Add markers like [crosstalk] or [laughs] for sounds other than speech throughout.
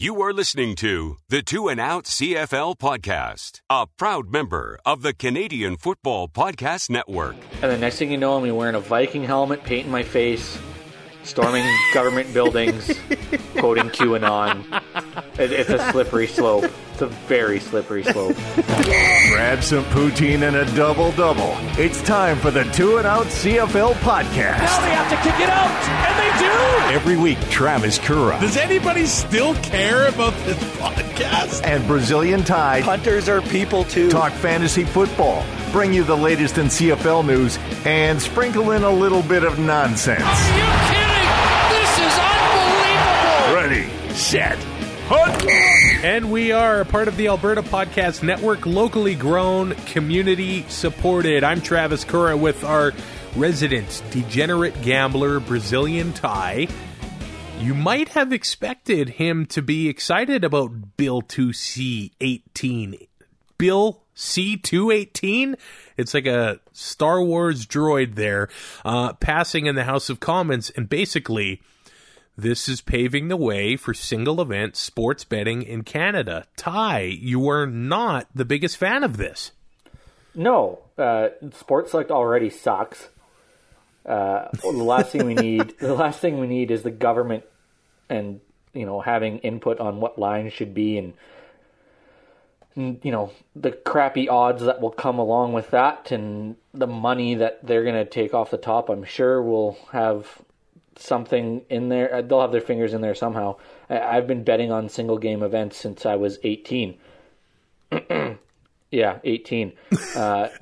You are listening to the Two and Out CFL podcast, a proud member of the Canadian Football Podcast Network. And the next thing you know, I'm wearing a Viking helmet, painting my face, storming government buildings, quoting QAnon. It, it's a slippery slope. It's a very slippery slope. Grab some poutine and a double double. It's time for the Two and Out CFL podcast. Now they have to kick it out, and they do. Every week, Travis Kura Does anybody still care about this podcast? and Brazilian Tide Hunters are people too. talk fantasy football, bring you the latest in CFL news, and sprinkle in a little bit of nonsense. Are you kidding? This is unbelievable. Hunt! And we are a part of the Alberta Podcast Network, locally grown, community supported. I'm Travis Kura with our resident degenerate gambler, Brazilian Tie. You might have expected him to be excited about Bill 2C18. Bill C218? It's like a Star Wars droid there, uh, passing in the House of Commons, and basically. This is paving the way for single event sports betting in Canada. Ty, you are not the biggest fan of this. No, uh, Sports Select already sucks. Uh, well, the last thing we [laughs] need, the last thing we need is the government and you know having input on what lines should be and, and you know the crappy odds that will come along with that and the money that they're going to take off the top. I'm sure will have something in there. uh, They'll have their fingers in there somehow. I, I've been betting on single game events since I was 18. [clears throat] yeah, 18. Uh, [laughs]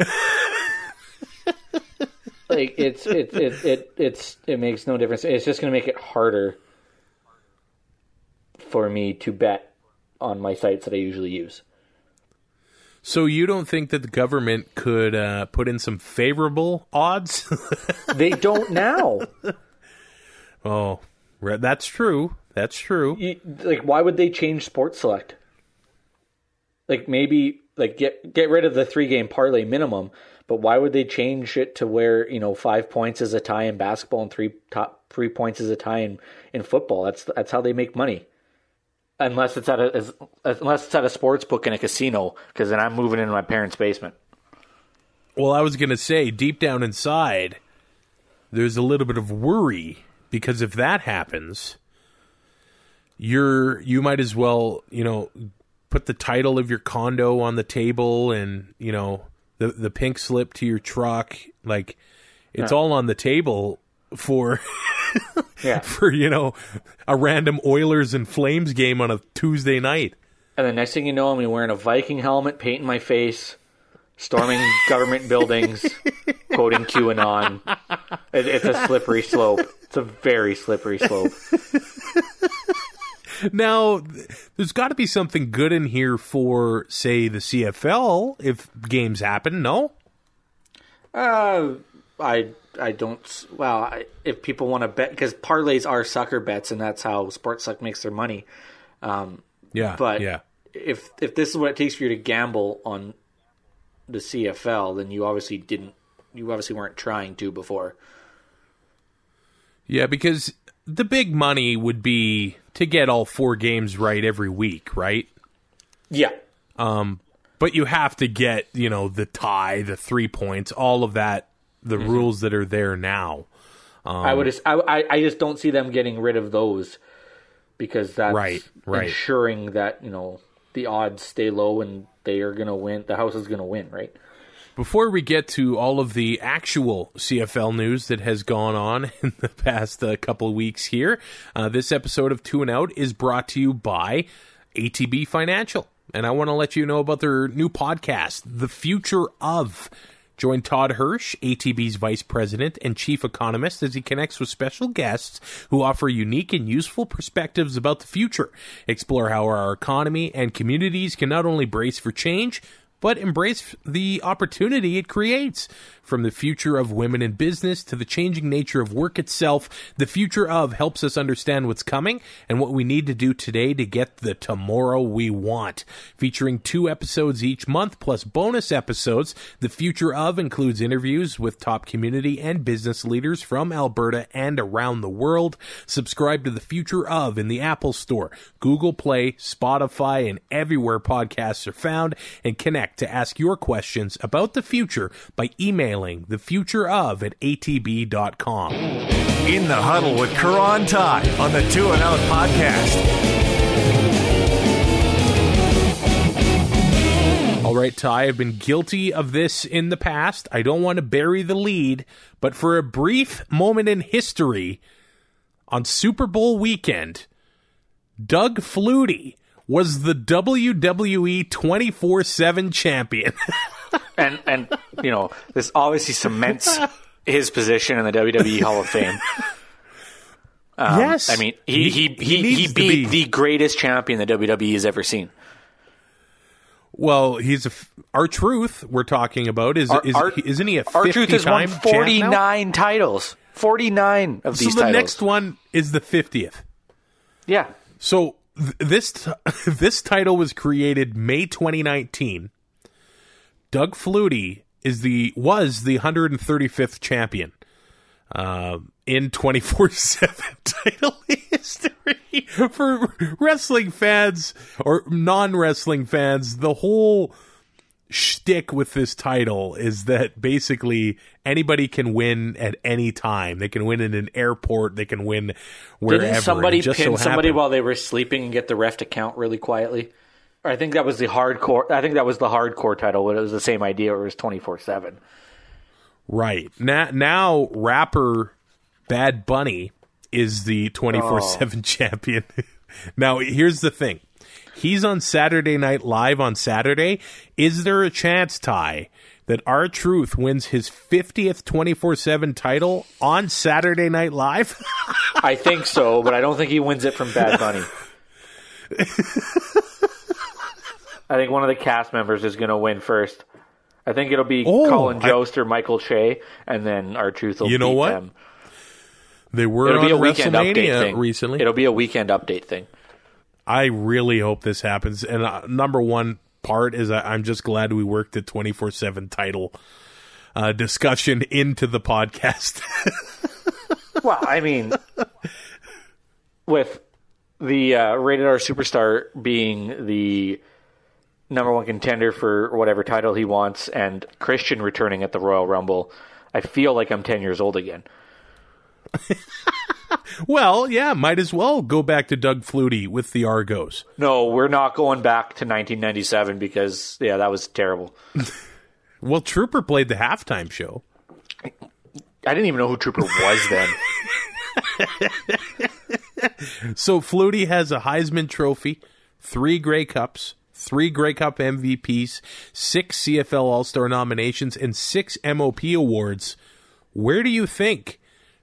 like it's it, it it it's it makes no difference. It's just going to make it harder for me to bet on my sites that I usually use. So you don't think that the government could uh, put in some favorable odds? They don't now. [laughs] oh, re- that's true. That's true. You- like why would they change sports select like maybe like get get rid of the three game parlay minimum but why would they change it to where you know five points is a tie in basketball and three top three points is a tie in, in football that's that's how they make money unless it's at a as- unless it's at a sports book in a casino because then i'm moving into my parents basement Well, I was going to say, deep down inside, there's a little bit of worry because if that happens, you're you might as well, you know, put the title of your condo on the table and, you know, the the pink slip to your truck, like it's all on the table for [laughs] yeah for, you know, a random Oilers and Flames game on a Tuesday night. And the next thing you know, I'm wearing a Viking helmet, painting my face, storming government buildings, quoting QAnon. It, it's a slippery slope. It's a very slippery slope. [laughs] Now, there's got to be something good in here for, say, the CFL if games happen. No, Uh, I I don't. Well, I, if people want to bet, because parlays are sucker bets, and that's how Sportsuck makes their money. Um, yeah, but yeah, if if this is what it takes for you to gamble on the CFL, then you obviously didn't. You obviously weren't trying to before. Yeah. Because the big money would be to get all four games right every week, right? Yeah. But you have to get, you know, the tie, the three points, all of that, the Mm-hmm. rules that are there now. I would. I, I I just don't see them getting rid of those because that's Right, right. ensuring that you know the odds stay low and they are going to win. The house is going to win, right? Before we get to all of the actual CFL news that has gone on [laughs] in the past uh, couple of weeks here, uh, this episode of Two and Out is brought to you by ATB Financial. And I want to let you know about their new podcast, The Future of. Join Todd Hirsch, ATB's vice president and chief economist, as he connects with special guests who offer unique and useful perspectives about the future. Explore how our economy and communities can not only brace for change, but embrace the opportunity it creates. From the future of women in business to the changing nature of work itself, the future of helps us understand what's coming and what we need to do today to get the tomorrow we want. Featuring two episodes each month plus bonus episodes, the future of includes interviews with top community and business leaders from Alberta and around the world. Subscribe to the future of in the Apple Store, Google Play, Spotify, and everywhere podcasts are found and connect to ask your questions about the future by emailing thefutureof at atb.com. In the huddle with Karan Ty on the Two and Out podcast. All right, Ty, I've been guilty of this in the past. I don't want to bury the lead, but for a brief moment in history, on Super Bowl weekend, Doug Flutie was the WWE 24 7 champion. [laughs] and and you know this obviously cements his position in the WWE Hall of Fame. Um, yes. I mean he he he, he, to beat be. the greatest champion the WWE has ever seen. Well, he's a f- R-Truth. We're talking about is Our- is our- isn't he a R-Truth has won 50-time champ now? forty nine titles. Forty nine of So these So the titles. next one is the fiftieth. yeah. So th- this t- [laughs] this title was created May 2019. Doug Flutie is the was the 135th champion uh, in 24/7 [laughs] title history for wrestling fans or non-wrestling fans. The whole shtick with this title is that basically anybody can win at any time. They can win in an airport. They can win wherever. Didn't somebody pin so somebody happened- while they were sleeping and get the ref to count really quietly? I think that was the hardcore. I think that was the hardcore title, but it was the same idea. It was twenty four seven. Right. Now, now rapper Bad Bunny is the 24 7 champion. [laughs] now, here's the thing he's on Saturday Night Live on Saturday. Is there a chance, Ty, that R-Truth wins his 50th 24 7 title on Saturday Night Live? [laughs] I think so, but I don't think he wins it from Bad Bunny. [laughs] I think one of the cast members is going to win first. I think it'll be Oh, Colin I- Jost or Michael Che, and then R-Truth will You know beat what? them. they were It'll on be a weekend update thing. recently. It'll be a weekend update thing. I really hope this happens. And uh, number one part is I, I'm just glad we worked the 24 7 title uh, discussion into the podcast. [laughs] Well, I mean, with the uh, rated R superstar being the number one contender for whatever title he wants, and Christian returning at the Royal Rumble, I feel like I'm 10 years old again. [laughs] Well, yeah, might as well go back to Doug Flutie with the Argos. No, we're not going back to 1997 because, yeah, that was terrible. [laughs] Well, Trooper played the halftime show. I didn't even know who Trooper was then. [laughs] So Flutie has a Heisman Trophy, three Grey Cups, three Grey Cup MVPs, six CFL All Star nominations, and six MOP awards. Where do you think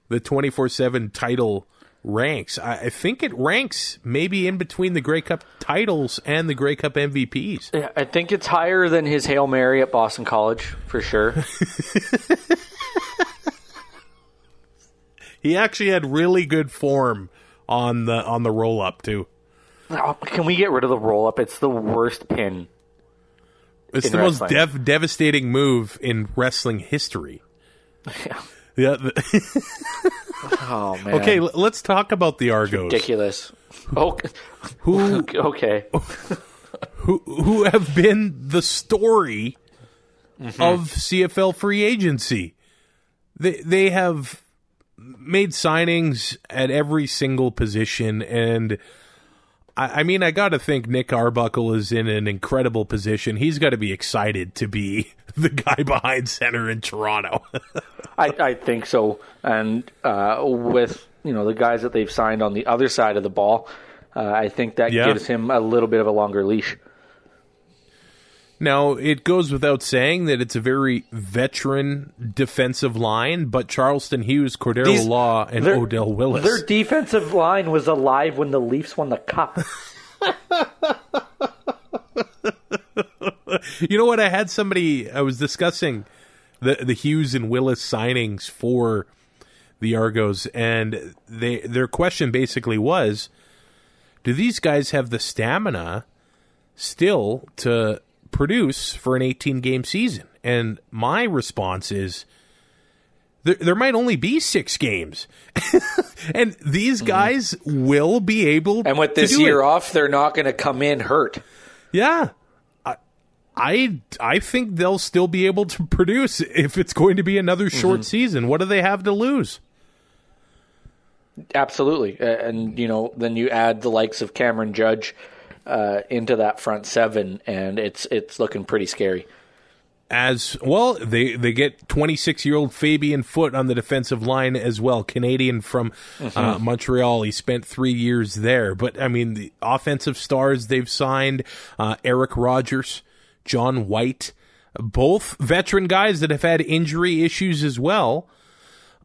the 24 7 title ranks? I, I think it ranks maybe in between the Grey Cup titles and the Grey Cup MVPs. Yeah, I think it's higher than his Hail Mary at Boston College, for sure. [laughs] He actually had really good form on the on the roll up too. Oh, Can we get rid of the roll up? It's the worst pin. It's the most dev- devastating move in wrestling history. [laughs] Yeah. the- [laughs] Oh, man. okay, l- let's talk about the Argos, ridiculous. Oh, who [laughs] okay. who who have been the story Mm-hmm. of CFL free agency. They they have made signings at every single position, and I, I mean, I got to think Nick Arbuckle is in an incredible position. He's got to be excited to be [laughs] the guy behind center in Toronto. [laughs] I, I think so. And uh, with you know the guys that they've signed on the other side of the ball, uh, I think that Yeah. gives him a little bit of a longer leash. Now, it goes without saying that it's a very veteran defensive line, but Charleston Hughes, Cordarro These- Law, and their- Odell Willis. Their defensive line was alive when the Leafs won the cup. [laughs] You know what? I had somebody, I was discussing the the Hughes and Willis signings for the Argos, and they their question basically was, do these guys have the stamina still to produce for an 18 game season? And my response is there, there might only be six games. [laughs] and these guys will be able Mm-hmm. And with this year it. off, they're not going to come in hurt. Yeah. I, I I think they'll still be able to produce if it's going to be another short Mm-hmm. season. What do they have to lose? Absolutely, and you know, then you add the likes of Cameron Judge uh, into that front seven, and it's it's looking pretty scary. As well, they they get 26 year old Fabion Foote on the defensive line as well, Canadian from uh, Montreal. He spent three years there, but I mean the offensive stars they've signed: uh, Eric Rogers, John White, both veteran guys that have had injury issues as well.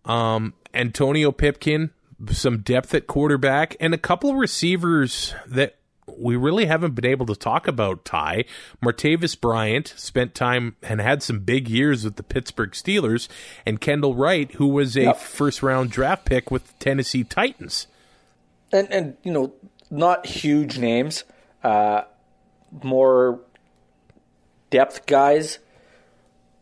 Um, Antonio Pipkin, some depth at quarterback, and a couple of receivers that we really haven't been able to talk about. Ty Martavis Bryant spent time and had some big years with the Pittsburgh Steelers, and Kendall Wright, who was a Yep. first round draft pick with the Tennessee Titans. and and you know not huge names, uh, more depth guys.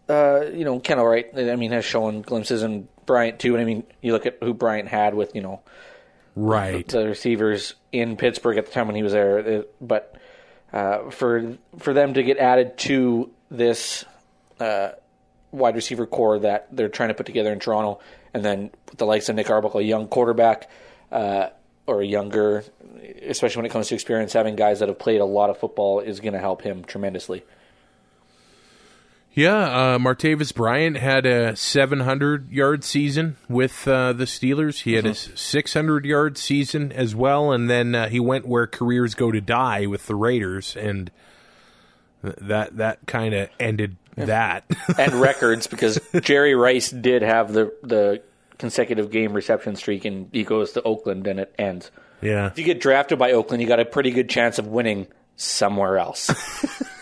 Uh, you know, Kendall Wright. I mean, has shown glimpses, and Bryant too. And I mean, you look at who Bryant had with you know Right. the receivers in Pittsburgh at the time when he was there. But uh, for for them to get added to this uh, wide receiver core that they're trying to put together in Toronto, and then with the likes of Nick Arbuckle, a young quarterback uh, or a younger, especially when it comes to experience, having guys that have played a lot of football is going to help him tremendously. Yeah, uh, Martavis Bryant had a 700 yard season with uh, the Steelers. He had a 600 yard season as well, and then uh, he went where careers go to die with the Raiders, and th- that that kind of ended that. [laughs] and records because Jerry Rice did have the the consecutive game reception streak, and he goes to Oakland and it ends. yeah, If you get drafted by Oakland, you got a pretty good chance of winning somewhere else. [laughs]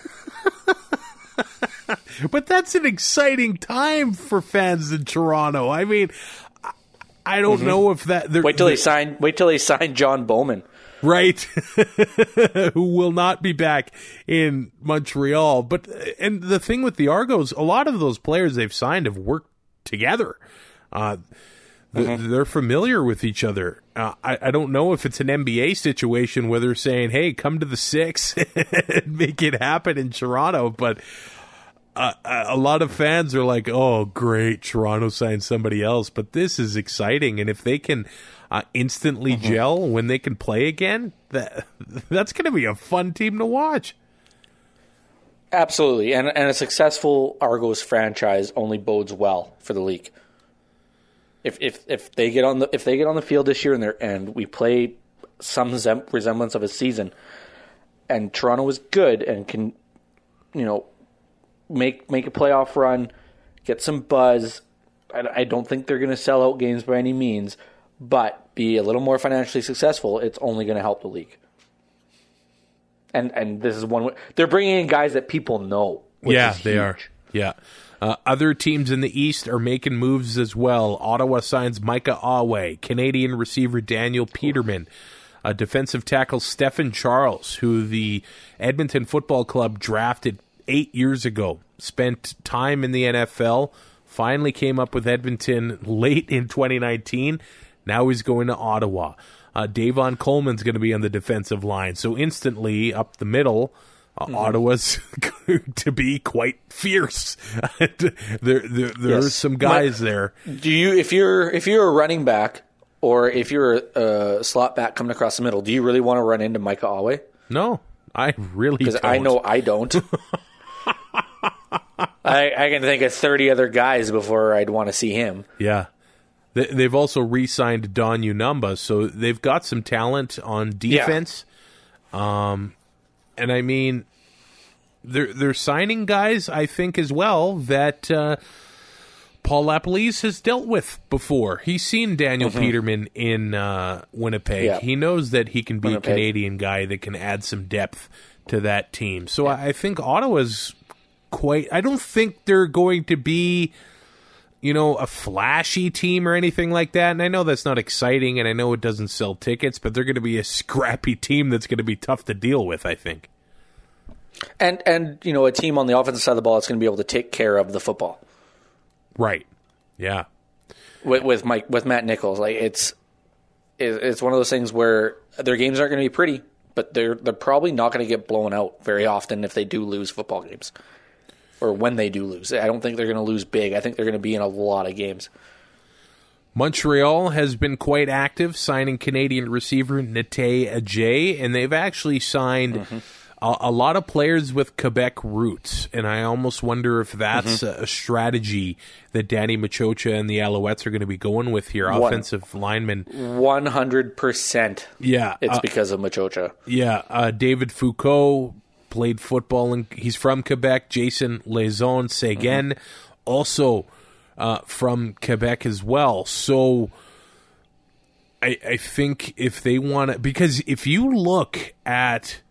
[laughs] but that's an exciting time for fans in Toronto. I mean, I- don't know if that they're- Mm-hmm. wait till they sign. Wait till they sign John Bowman. right [laughs] who will not be back in Montreal but and the thing with the Argos a lot of those players they've signed have worked together uh th- they're familiar with each other uh, I, I don't know if it's an NBA situation where they're saying hey come to the six [laughs] and make it happen in Toronto but uh, a lot of fans are like, "Oh, great, Toronto signed somebody else," but this is exciting, and if they can uh, instantly gel when they can play again, that [laughs] that's going to be a fun team to watch. Absolutely, and and a successful Argos franchise only bodes well for the league. If if if they get on the if they get on the field this year and they and we play some resemblance of a season, and Toronto is good and can, you know, make make a playoff run, get some buzz. I, I don't think they're going to sell out games by any means, but be a little more financially successful. It's only going to help the league. And and this is one way they're bringing in guys that people know. which yeah, is they are. Yeah. Uh, other teams in the East are making moves as well. Ottawa signs Micah Awe, Canadian receiver Daniel Petermann, uh, defensive tackle Stephen Charles, who the Edmonton Football Club drafted eight years ago, spent time in the NFL, finally came up with Edmonton [laughs] late in 2019. Now he's going to Ottawa. Uh, Davon Coleman's going to be on the defensive line. So instantly up the middle, uh, Ottawa's going [laughs] to be quite fierce. [laughs] there, there, there's Yes. some guys My- there. Do you if you're if you're a running back or if you're a, a slot back coming across the middle, do you really want to run into Micah Awe? No, I really Because. I know I don't. [laughs] I, I can think of thirty other guys before I'd want to see him. Yeah. They, they've also re-signed Don Unamba, so they've got some talent on defense. Um, and I mean, they're they're signing guys. I think as well that uh, Paul LaPolice has dealt with before. He's seen Daniel Petermann in uh, Winnipeg. Mm-hmm. Yeah. He knows that he can be Winnipeg. a Canadian guy that can add some depth to that team. So I, I think Ottawa's quite. I don't think they're going to be, you know, a flashy team or anything like that. And I know that's not exciting, and I know it doesn't sell tickets, but they're going to be a [laughs] scrappy team that's going to be tough to deal with. I think. And and you know a team on the offensive side of the ball that's going to be able to take care of the football. Right. Yeah. With, with Mike with Matt Nichols, like it's it's one of those things where their games aren't going to be pretty, but they're they're probably not going to get blown out very often if they do lose football games, or when they do lose. I don't think they're going to lose big. I think they're going to be in a lot of games. Montreal has been quite active, signing Canadian receiver Natey Adjei, and they've actually signed mm-hmm. a, a, lot of players with Quebec roots. And I almost wonder if that's mm-hmm. a, strategy that Danny Maciocia and the Alouettes are going to be going with here. One, offensive lineman, one hundred percent. Yeah, it's uh, because of Maciocia. Yeah, uh, David Foucault played football, and he's from Quebec. Jason Lauzon Seguin, mm-hmm. also uh, from Quebec as well. So I, I think if they want to, because if you look at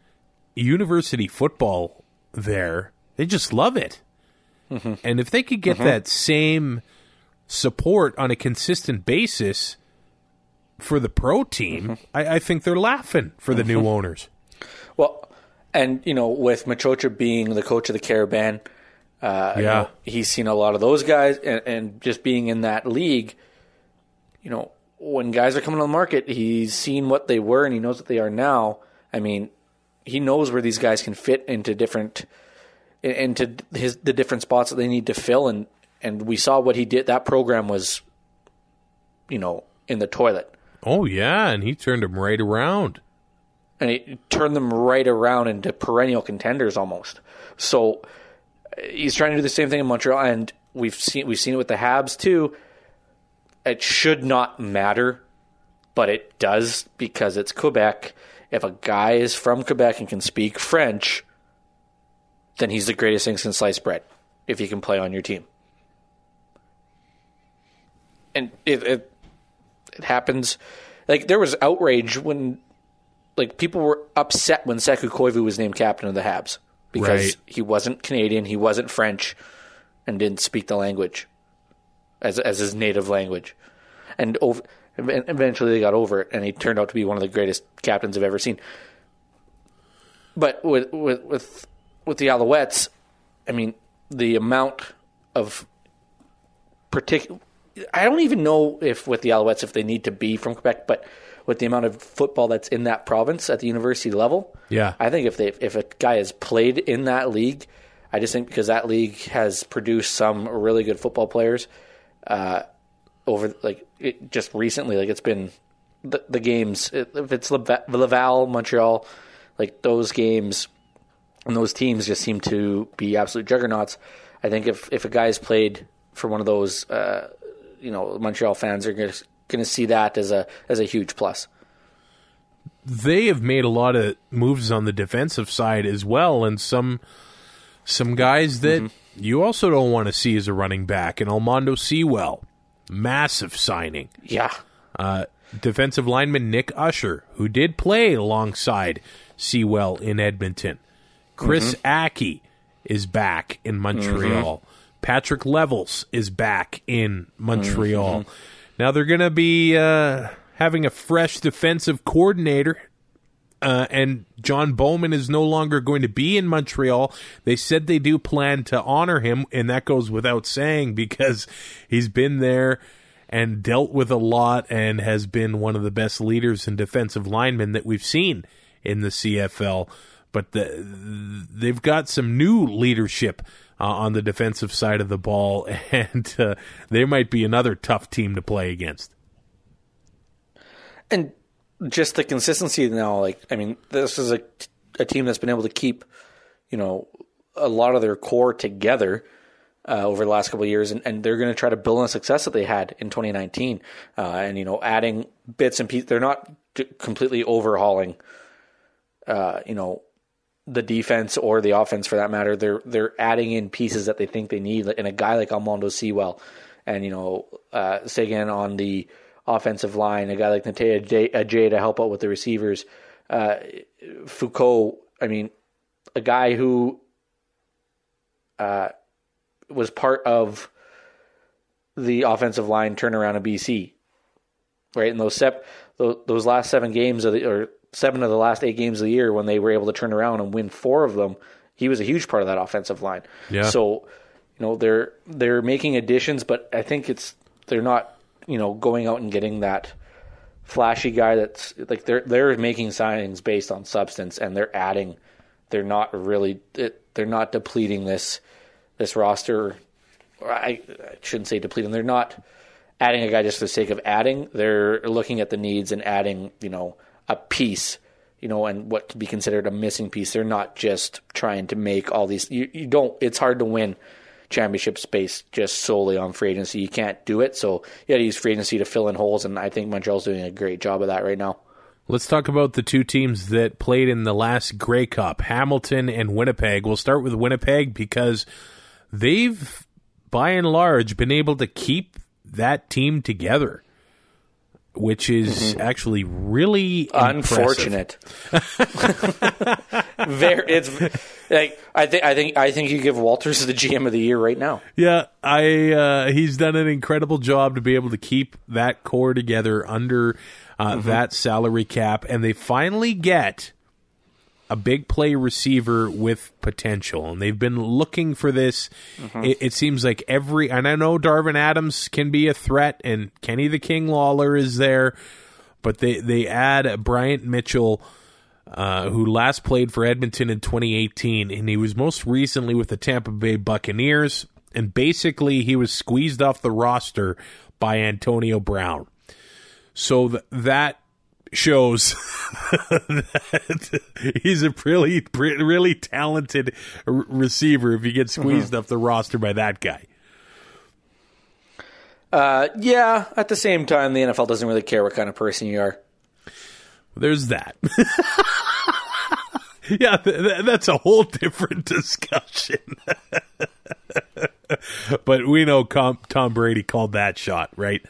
university football there, they just love it. Mm-hmm. And if they could get mm-hmm. that same support on a consistent basis for the pro team, mm-hmm. I, I, think they're laughing for the new mm-hmm. owners. Well, and you know, with Maciocia being the coach of the Carabin, uh, yeah, you know, he's seen a lot of those guys, and, and, just being in that league, you know, when guys are coming on the market, he's seen what they were and he knows what they are now. I mean, he knows where these guys can fit into different into his the different spots that they need to fill, and and we saw what he did. That program was, you know, in the toilet. Oh yeah, and he turned them right around. And he turned them right around into perennial contenders almost. So uh, he's trying to do the same thing in Montreal, and we've seen we've seen it with the Habs too. It should not matter, but it does because it's Quebec. If a guy is from Quebec and can speak French, then he's the greatest thing since sliced bread. If he can play on your team, and it it, it happens. Like there was outrage when, like people were upset when Saku Koivu was named captain of the Habs because right. he wasn't Canadian, he wasn't French, and didn't speak the language as as his native language. And over, eventually they got over it, and he turned out to be one of the greatest captains I've ever seen. But with with with, with the Alouettes, I mean, the amount of particular. I don't even know if with the Alouettes if they need to be from Quebec, but with the amount of football that's in that province at the university level. Yeah, I think if they if a guy has played in that league, I just think because that league has produced some really good football players uh, over like it, just recently. Like it's been the, the games. If it's Laval, Montreal, like those games and those teams just seem to be absolute juggernauts. I think if if a guy's played for one of those, uh, you know, Montreal fans are going to going to see that as a as a huge plus. They have made a lot of moves on the defensive side as well, and some some guys that mm-hmm. you also don't want to see as a running back. And Almondo Sewell, massive signing. Yeah. Uh, defensive lineman Nick Usher, who did play alongside Sewell in Edmonton. Chris mm-hmm. Ackie is back in Montreal. Mm-hmm. Patrick Levels is back in Montreal. Mm-hmm. Now they're going to be uh, having a fresh defensive coordinator. Uh, and John Bowman is no longer going to be in Montreal. They said they do plan to honor him, and that goes without saying [laughs] because he's been there and dealt with a lot and has been one of the best leaders and defensive linemen that we've seen in the CFL. But the, they've got some new leadership uh, on the defensive side of the ball, [laughs] and uh, they might be another tough team to play against. And just the consistency now, like I mean, this is a a team that's been able to keep, you know, a lot of their core together. Uh, over the last couple of years, and, and they're going to try to build on the success that they had in 2019, uh, and you know, adding bits and pieces. They're not completely overhauling, uh, you know, the defense or the offense for that matter. They're they're adding in pieces that they think they need, and a guy like Almondo Sewell, and you know, uh, Seguin on the offensive line, a guy like Natey Adjei to help out with the receivers. Uh, Foucault, I mean, a guy who uh, was part of the offensive line turnaround of BC, right? In those sep- those, those last seven games of the or seven of the last eight games of the year when they were able to turn around and win four of them, he was a huge part of that offensive line. Yeah. So, you know, they're they're making additions, but I think it's they're not, you know, going out and getting that flashy guy that's like they're they're making signings based on substance and they're adding they're not really they're not depleting this this roster I, I shouldn't say depleting they're not adding a guy just for the sake of adding they're looking at the needs and adding you know a piece you know and what could be considered a missing piece they're not just trying to make all these you, you don't it's hard to win championship space just solely on free agency. You can't do it. So you got to use free agency to fill in holes, and I think Montreal's doing a great job of that right now. Let's talk about the two teams that played in the last Grey Cup, Hamilton and Winnipeg. We'll start with Winnipeg because they've, by and large, been able to keep that team together, which is mm-hmm. actually really unfortunate. [laughs] Very, it's like I think I think I think you give Walters the GM of the year right now. Yeah, I uh, he's done an incredible job to be able to keep that core together under uh, mm-hmm. that salary cap, and they finally get a big play receiver with potential, and they've been looking for this. Mm-hmm. It, it, seems like every, and I know Darvin Adams can be a threat, and Kenny the King Lawler is there, but they they add Bryant Mitchell uh, who last played for Edmonton in 2018, and he was most recently with the Tampa Bay Buccaneers. And basically, he was squeezed off the roster by Antonio Brown. So th- that shows that he's a really, really talented r- receiver if he gets squeezed mm-hmm. off the roster by that guy. Uh, yeah, at the same time, the NFL doesn't really care what kind of person you are. There's that. [laughs] yeah, th- th- that's a whole different discussion. [laughs] but we know Com- Tom Brady called that shot, right?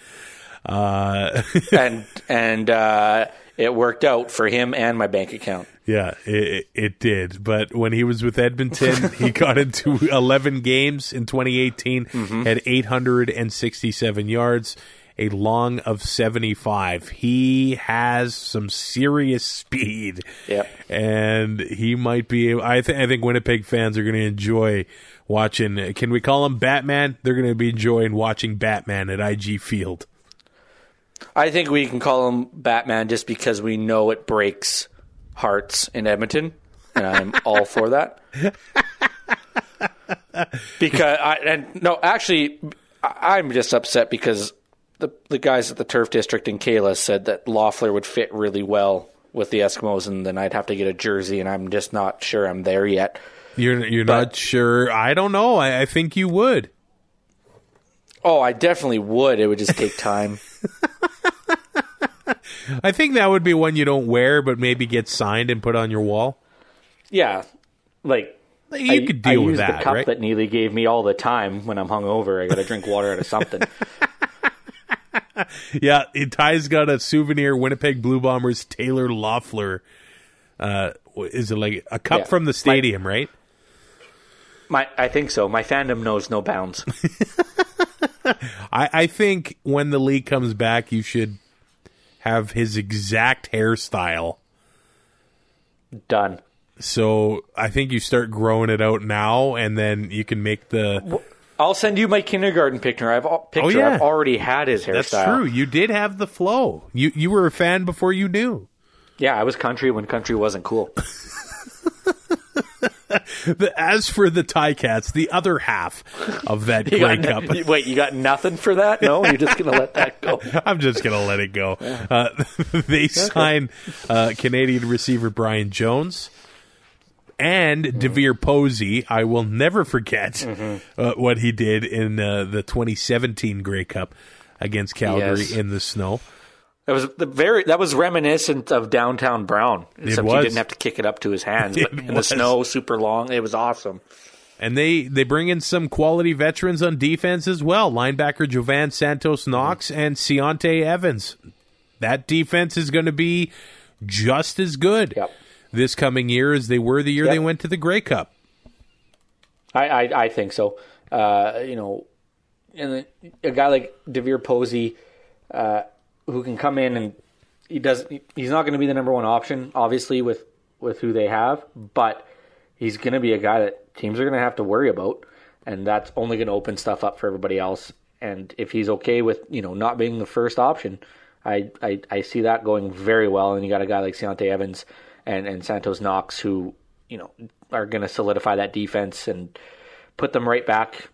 Uh, [laughs] and and uh, it worked out for him and my bank account. Yeah, it, it did. But when he was with Edmonton, [laughs] he got into 11 games in 2018, mm-hmm. had 867 yards, a long of 75. He has some serious speed. Yep. And he might be I, th- I think Winnipeg fans are going to enjoy watching can we call him Batman? They're going to be enjoying watching Batman at IG Field. I think we can call him Batman just because we know it breaks hearts in Edmonton and I'm [laughs] all for that. because I and no, actually I'm just upset because the the guys at the turf district in Kayla said that Loeffler would fit really well with the Eskimos, and then I'd have to get a jersey, and I'm just not sure I'm there yet. You're you're but, not sure. I don't know. I, I think you would. Oh, I definitely would. It would just take time. [laughs] I think that would be one you don't wear, but maybe get signed and put on your wall. Yeah, like you I, could deal I with that. The cup right? that Neely gave me all the time when I'm hungover. I got to drink water out of something. [laughs] [laughs] yeah, Ty's got a souvenir Winnipeg Blue Bombers Taylor Loeffler. Uh, is it like a cup yeah. from the stadium, my, right? My, I think so. My fandom knows no bounds. [laughs] I, I think when the league comes back, you should have his exact hairstyle. Done. So I think you start growing it out now, and then you can make the. I'll send you my kindergarten picture. I've picture. Oh, yeah. I've already had his hairstyle. That's true. You did have the flow. You you were a fan before you knew. Yeah, I was country when country wasn't cool. [laughs] As for the Ticats, the other half of that Grey Cup. wait, you got nothing for that? No, you're just going to let that go. [laughs] I'm just going to let it go. Uh, [laughs] they sign uh, Canadian receiver Brian Jones and mm-hmm. DeVier Posey. I will never forget mm-hmm. uh, what he did in uh, the 2017 Grey Cup against Calgary yes. in the snow. That was the very that was reminiscent of downtown Brown, except he didn't have to kick it up to his hands. [laughs] But in the snow, super long, it was awesome. And they they bring in some quality veterans on defense as well. Linebacker Jovan Santos Knox mm-hmm. and Ciante Evans. That defense is going to be just as good. Yep this coming year as they were the year yep. they went to the Grey Cup. I, I, I think so. Uh, you know, and a guy like DeVier Posey, uh, who can come in and he doesn't? He's not going to be the number one option, obviously, with with who they have, but he's going to be a guy that teams are going to have to worry about, and that's only going to open stuff up for everybody else. And if he's okay with you know not being the first option, I I, I see that going very well. And you got a guy like Ciante Evans and and Santos Knox who you know are going to solidify that defense and put them right back.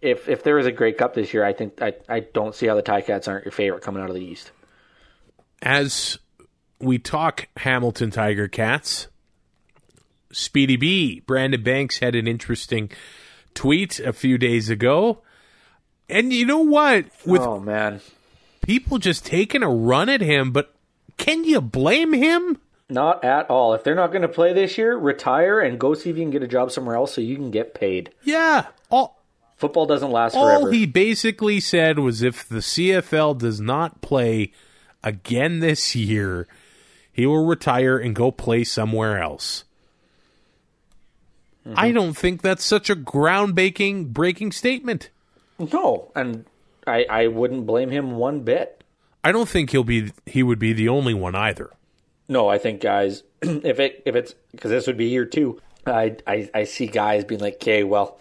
If if there is a Grey Cup this year, I think I I don't see how the Ticats aren't your favorite coming out of the East. As we talk Hamilton Tiger Cats, Speedy B, Brandon Banks had an interesting tweet a few days ago. And you know what? With oh man, people just taking a run at him, but can you blame him? Not at all. If they're not going to play this year, retire and go see if you can get a job somewhere else so you can get paid. Yeah. All, Football doesn't last all forever. All he basically said was if the CFL does not play again this year, he will retire and go play somewhere else. Mm-hmm. I don't think that's such a groundbreaking breaking statement. no, and I I wouldn't blame him one bit. I don't think he'll be he would be the only one either. No, I think guys, [clears throat] if it if it's because this would be year two, I, I I see guys being like, okay, well,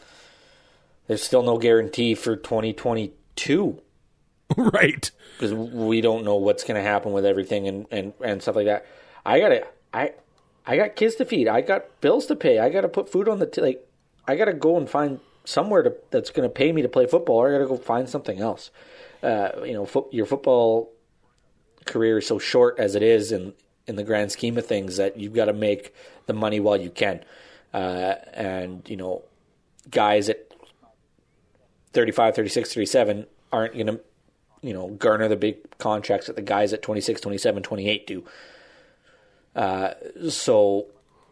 there's still no guarantee for 2022 [laughs] right. because we don't know what's going to happen with everything and, and and stuff like that. I gotta I I got kids to feed. I got bills to pay. I got to put food on the t- like. I got to go and find somewhere to, that's going to pay me to play football. Or I got to go find something else. Uh, you know, fo- your football career is so short as it is in in the grand scheme of things that you've got to make the money while you can. Uh, and you know, guys at 35, 36, 37 aren't going to you know garner the big contracts that the guys at 26, 27, 28 do. Uh, so,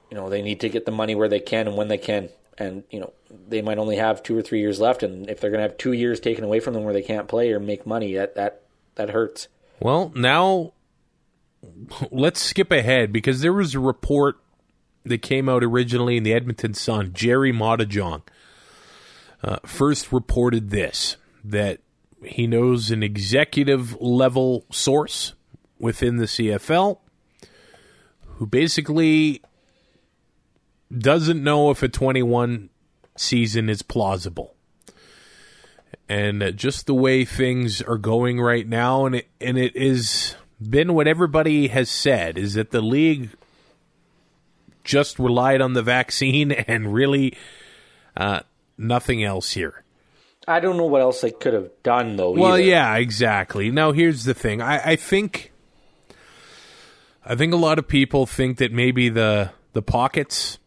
you know, they need to get the money where they can and when they can. And, you know, they might only have two or three years left. And if they're going to have two years taken away from them where they can't play or make money, that, that, that hurts. Well, now let's skip ahead because there was a report that came out originally in the Edmonton Sun. Gerry Moddejonge uh, first reported this that he knows an executive level source within the CFL who basically doesn't know if a 21 season is plausible. And uh, just the way things are going right now, and it, and it is been what everybody has said is that the league just relied on the vaccine [laughs] and really uh, nothing else here. I don't know what else they could have done, though. Well, either. yeah, exactly. Now, here's the thing. I, I think, I think a lot of people think that maybe the the pockets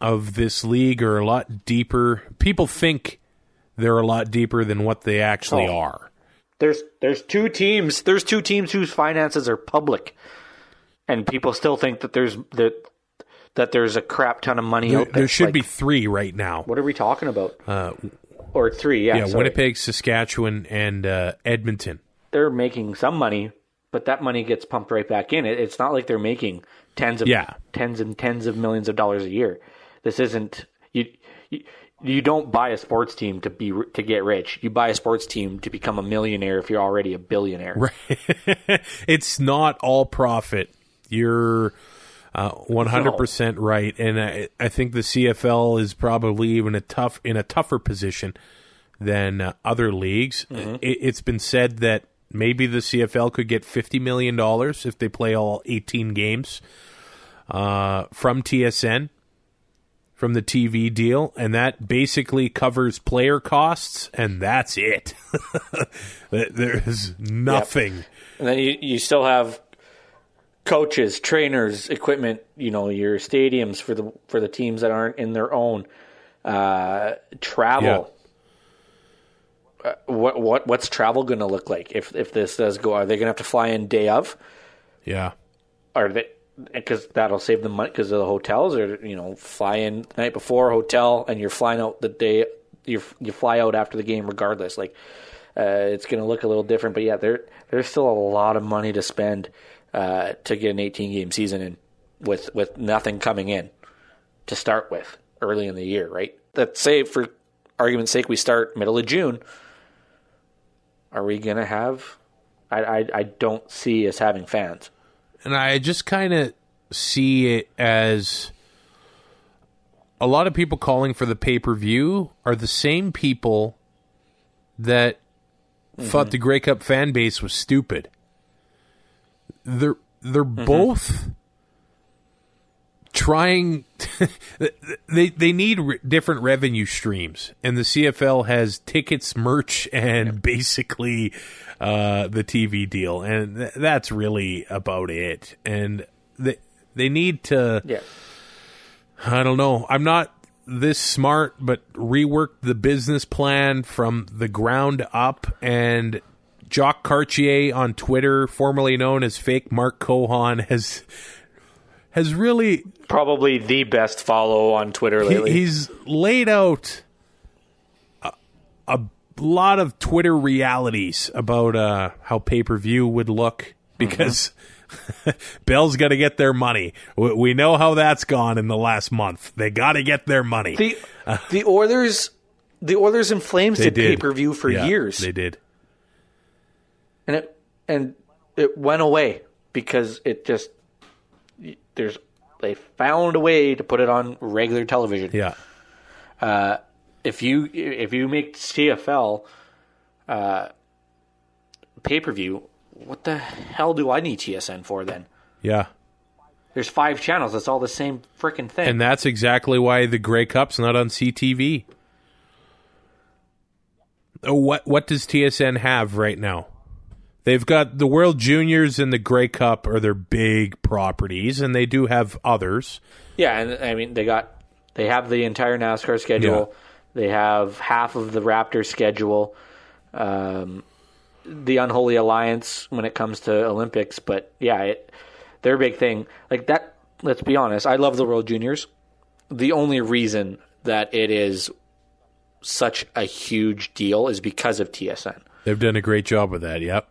of this league are a lot deeper. People think they're a lot deeper than what they actually Oh. are. There's there's two teams. There's two teams whose finances are public, and people still think that there's that that there's a crap ton of money There, out there. there should Like, be three right now. What are we talking about? Uh, or three? Yeah, yeah, sorry. Winnipeg, Saskatchewan, and uh, Edmonton. They're making some money, but that money gets pumped right back in. It, it's not like they're making tens of Yeah. tens and tens of millions of dollars a year. This isn't you. you you don't buy a sports team to be to get rich. You buy a sports team to become a millionaire if you're already a billionaire. Right. [laughs] it's not all profit. You're uh, 100% right. And I, I think the CFL is probably even a tough in a tougher position than uh, other leagues. It, it's been said that maybe the CFL could get 50 million dollars if they play all 18 games uh, from TSN from the TV deal, and that basically covers player costs, and that's it. [laughs] There's nothing. And then you, you still have coaches, trainers, equipment. You know your stadiums for the for the teams that aren't in their own. Uh, travel. Uh, what what what's travel going to look like if if this does go? Are they going to have to fly in day of? Yeah. Are they? Because that'll save them money because of the hotels, or you know, fly in the night before hotel, and you're flying out the day. You you fly out after the game, regardless. Like uh, it's going to look a little different, but yeah, there there's still a lot of money to spend uh, to get an 18 game season and with with nothing coming in to start with early in the year, right? let's say for argument's sake, we start middle of June. Are we gonna have? I I, I don't see us having fans. and I just kind of see it as a lot of people calling for the pay per view are the same people that thought the Grey Cup fan base was stupid. They're they're both trying. [laughs] they they need re- different revenue streams, and the CFL has tickets, merch, and basically uh, the TV deal, and th- that's really about it. And they they need to. Yeah. I don't know. I'm not this smart, but rework the business plan from the ground up. And Jock Cartier on Twitter, formerly known as Fake Mark Cohon, has has really Probably the best follow on Twitter he- lately. he's laid out a, a lot of Twitter realities about uh, how pay per view would look because [laughs] Bell's got to get their money. We, we know how that's gone in the last month. They got to get their money. the the Oilers, the Oilers and Flames did did. pay per view for Yeah, years, They did. And it and it went away because it just there's they found a way to put it on regular television. Yeah. if you if you make CFL uh, pay per view, what the hell do I need TSN for then? Yeah. There's five channels. It's all the same freaking thing. And that's exactly why the Grey Cup's not on CTV. Uh, What what does TSN have right now? They've got the World Juniors and the Grey Cup are their big properties, and they do have others. yeah, and I mean they got they have the entire NASCAR schedule. They have half of the Raptor schedule. Um, the Unholy Alliance when it comes to Olympics, but yeah, it, their big thing like that. Let's be honest. I love the World Juniors. The only reason that it is such a huge deal is because of TSN. They've done a great job with that. Yep.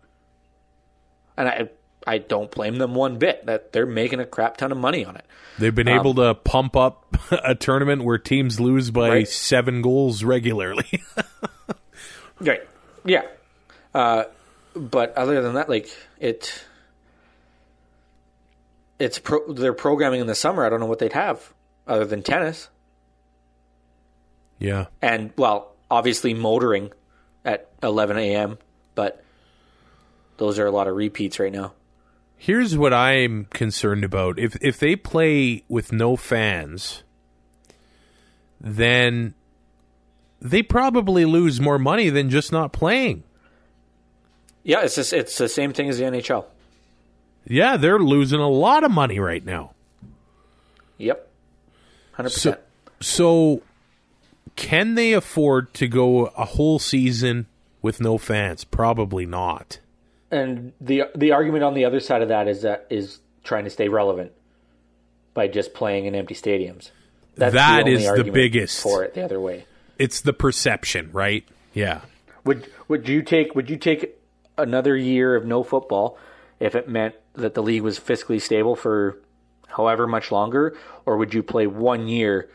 And I I don't blame them one bit that they're making a crap ton of money on it. They've been able to pump up [laughs] a tournament where teams lose by Right. seven goals regularly. [laughs] Right. Yeah. Uh, but other than that, like it, it's pro- their programming in the summer. I don't know what they'd have other than tennis yeah. and well, obviously motoring at 11 a.m. But those are a lot of repeats right now. Here's what I'm concerned about. If if they play with no fans, then they probably lose more money than just not playing. Yeah, it's just, it's the same thing as the NHL. Yeah, they're losing a lot of money right now. Yep, hundred So percent. so can they afford to go a whole season with no fans? Probably not. And the the argument on the other side of that is that is trying to stay relevant by just playing in empty stadiums. That's That only is the biggest. for it the other way. It's the perception, right? Yeah. Would would you take would you take another year of no football if it meant that the league was fiscally stable for however much longer, or would you play one year?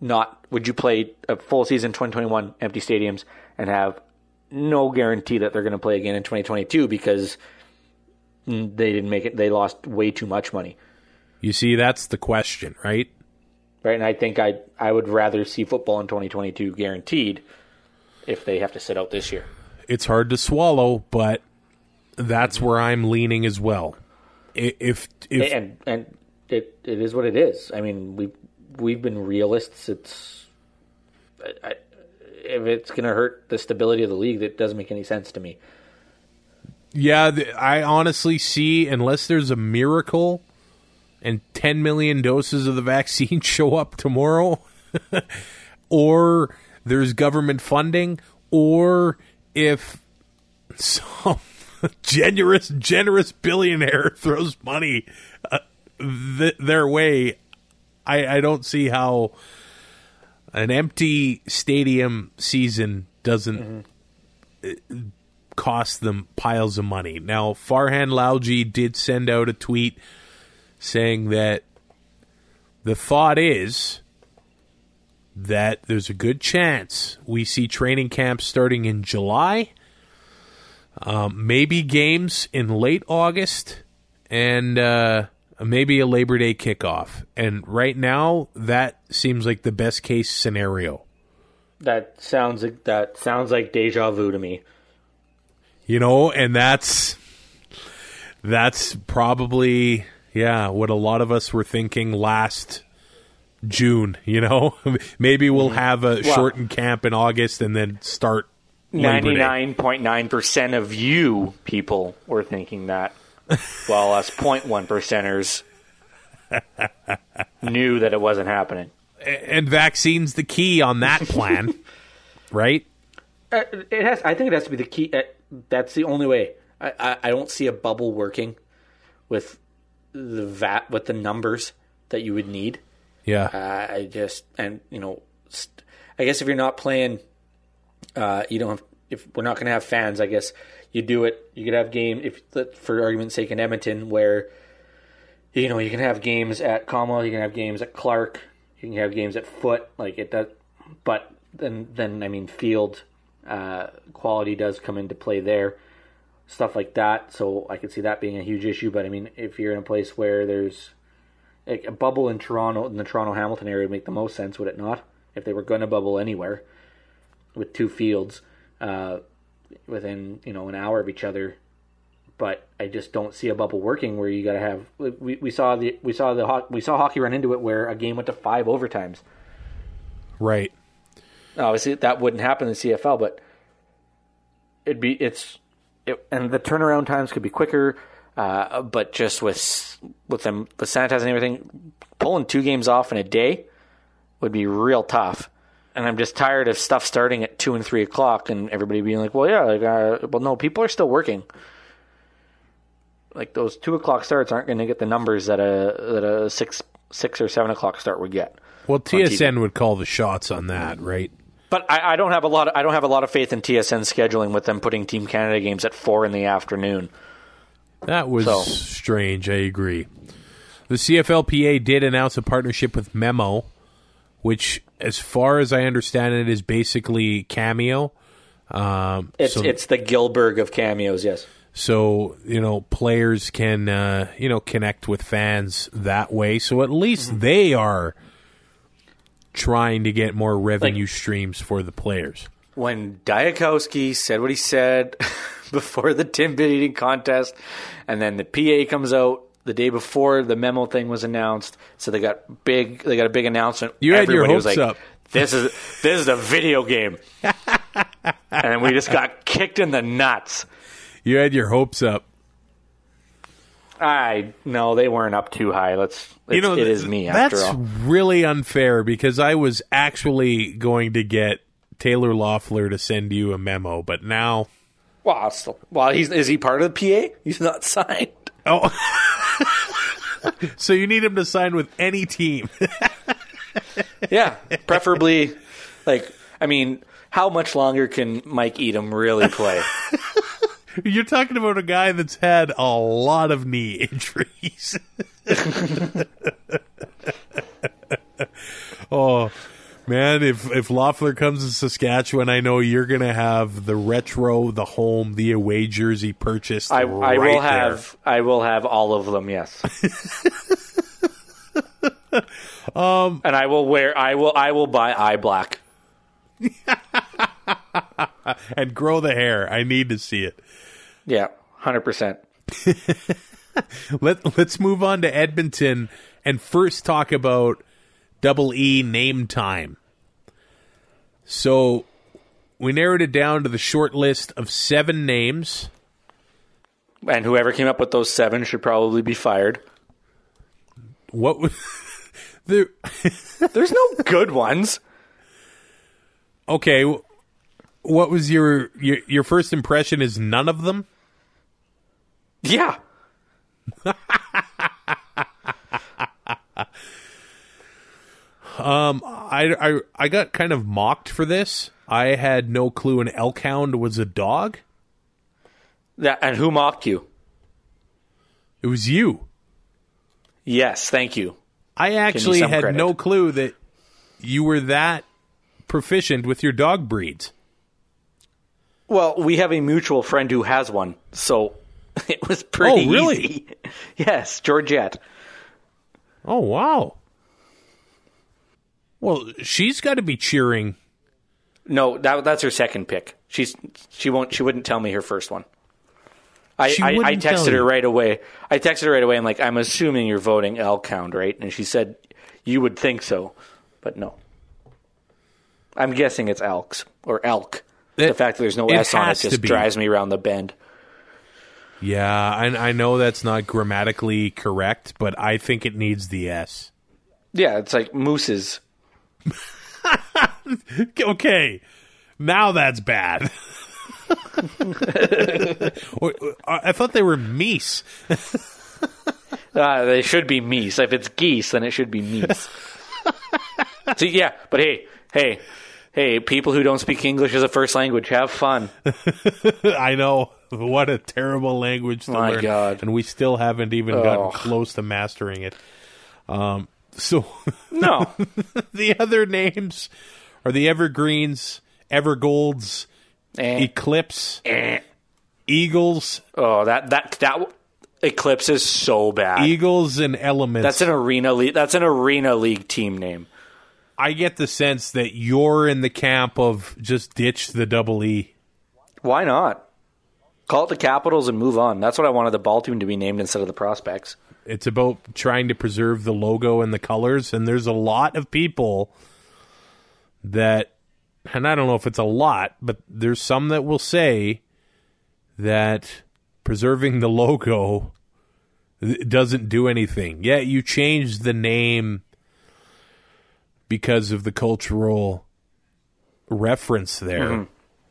Not would you play a full season 2021 empty stadiums and have no guarantee that they're going to play again in 2022 because they didn't make it. They lost way too much money, You see, that's the question, right? right? And I think I I would rather see football in 2022 guaranteed if they have to sit out this year. It's hard to swallow, but that's mm-hmm. where I'm leaning as well. If if and and it it is what it is. I mean, we we've been realists. It's I, if it's going to hurt the stability of the league, that doesn't make any sense to me. Yeah, I honestly see unless there's a miracle and 10 million doses of the vaccine [laughs] show up tomorrow [laughs] or there's government funding or if some [laughs] generous generous billionaire throws money uh, th- their way I, I don't see how an empty stadium season doesn't cost them piles of money. Now, Farhan Lalji did send out a tweet saying that the thought is that there's a good chance we see training camps starting in July, um, maybe games in late August, and uh, maybe a Labor Day kickoff. And right now, that seems like the best case scenario. That sounds like that sounds like deja vu to me. You know, and that's that's probably yeah what a lot of us were thinking last June. You know, [laughs] maybe we'll mm-hmm. have a shortened camp in August and then start. 99.9% of you people were thinking that, while us 0.1 percenters [laughs] knew that it wasn't happening. and vaccines the key on that plan, [laughs] right? Uh, it has. I think it has to be the key. Uh, that's the only way. I, I, I don't see a bubble working with the vat with the numbers that you would need. Yeah, Uh, I just and you know, st- I guess if you're not playing, uh, you don't. Have, if we're not going to have fans, I guess you do it. You could have game if for argument's sake in Edmonton where you know you can have games at Commonwealth, you can have games at Clarke, you can have games at Foote. Like it does, but then then I mean field uh, quality does come into play there. Stuff like that, so I could see that being a huge issue. But I mean, if you're in a place where there's like a bubble in Toronto, in the Toronto Hamilton area, would make the most sense, would it not? If they were going to bubble anywhere with two fields uh, within you know an hour of each other, but I just don't see a bubble working where you got to have. We, we saw the we saw the we saw hockey run into it where a game went to five overtimes. right. Obviously, that wouldn't happen in the CFL, but It'd be it's it, and the turnaround times could be quicker. Uh, but just with with them with sanitizing everything, pulling two games off in a day would be real tough. And I'm just tired of stuff starting at two and three o'clock, and everybody being like, "Well, yeah, like, uh, well, no, people are still working." Like those two o'clock starts aren't going to get the numbers that a that a six six or seven o'clock start would get. Well, TSN would call the shots on that, right? But I, I don't have a lot. Of, I don't have a lot of faith in TSN scheduling with them putting Team Canada games at four in the afternoon. That was So- strange. I agree. The CFLPA did announce a partnership with Memmo, which, as far as I understand it, is basically Cameo. Um, It's so, it's the Gilbert of cameos. Yes. so you know players can uh, you know connect with fans that way. So at least Mm-hmm. they are trying to get more revenue streams for the players. when Diakowski said what he said [laughs] before the Timbit eating contest, and then the PA comes out the day before the memo thing was announced, so they got big. They got a big announcement. You had your Everybody was hopes like, up. This is this is a video game, [laughs] and we just got kicked in the nuts. You had your hopes up. I no, they weren't up too high. Let's. You know, it is me That's all. really unfair because I was actually going to get Taylor Loffler to send you a memo, but now, Well, still, well, he's is he part of the PA? He's not signed. oh, [laughs] [laughs] so you need him to sign with any team. [laughs] Yeah, preferably. like, I mean, how much longer can Mike Edem really play? [laughs] You're talking about a guy that's had a lot of knee injuries. oh man, if if Loffler comes to Saskatchewan, I know you're gonna have the retro, the home, the away jersey purchased. I, I will there. have I will have all of them. Yes. [laughs] um, and I will wear I will I will buy eye black. [laughs] and grow the hair. I need to see it. Yeah, hundred percent. [laughs] Let Let's move on to Edmonton and first talk about Double E name time. So we narrowed it down to the short list of seven names. And whoever came up with those seven should probably be fired. What was [laughs] there? [laughs] There's no good ones. Okay, what was your, your your first impression? Is none of them? Yeah. [laughs] Um, I, I I got kind of mocked for this. I had no clue an elk hound was a dog. That and who mocked you? It was you. Yes, thank you. I actually some had credit? no clue that you were that proficient with your dog breeds? Well, we have a mutual friend who has one, so [laughs] it was pretty Oh, really? easy. [laughs] yes, Georgette. Oh, wow. Well, she's got to be cheering. No, that that's her second pick. She's she won't she wouldn't tell me her first one. I, I, I texted her right away. I texted her right away. I'm like, I'm assuming you're voting elk hound, right? And she said, you would think so, but no. I'm guessing it's elks or elk. the fact that there's no S on it just drives me around the bend. Yeah, I, I know that's not grammatically correct, but I think it needs the S. Yeah, it's like mooses. [laughs] Okay, now that's bad. [laughs] Or- I I thought they were meese. [laughs] Uh, they should be meese. If it's geese, then it should be meese. See, yeah, but hey, hey, hey, people who don't speak English as a first language, have fun. I know what a terrible language to My learn, God. and we still haven't even gotten Oh. close to mastering it. Um, so [laughs] No, the other names are the Evergreens, Evergolds, Eh, Eclipse, eh. Eagles, Oh, that that that Eclipse is so bad. Eagles, and Elements. That's an arena league. That's an arena league team name. I get the sense that you're in the camp of just ditch the double E. Why not? Call it the Capitals and move on. That's what I wanted the ball team to be named instead of the Prospects. It's about trying to preserve the logo and the colors, and there's a lot of people that, and I don't know if it's a lot, but there's some that will say that preserving the logo doesn't do anything. Yeah, you changed the name because of the cultural reference there, mm-hmm.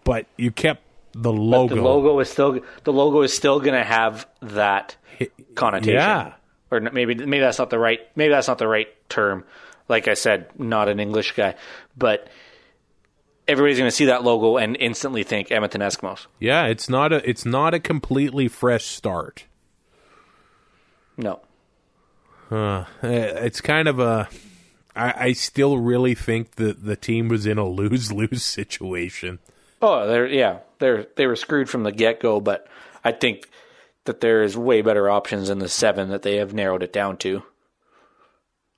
but you kept the logo. The logo is still the logo is still going to have that connotation. Yeah. Or maybe maybe that's not the right maybe that's not the right term. Like I said, not an English guy, but everybody's going to see that logo and instantly think Edmonton Eskimos. Yeah, it's not a it's not a completely fresh start. No. Uh, it's kind of a. I, I still really think that the team was in a lose lose [laughs] situation. Oh, they're yeah, they're they were screwed from the get go, but I think that there is way better options in the seven that they have narrowed it down to.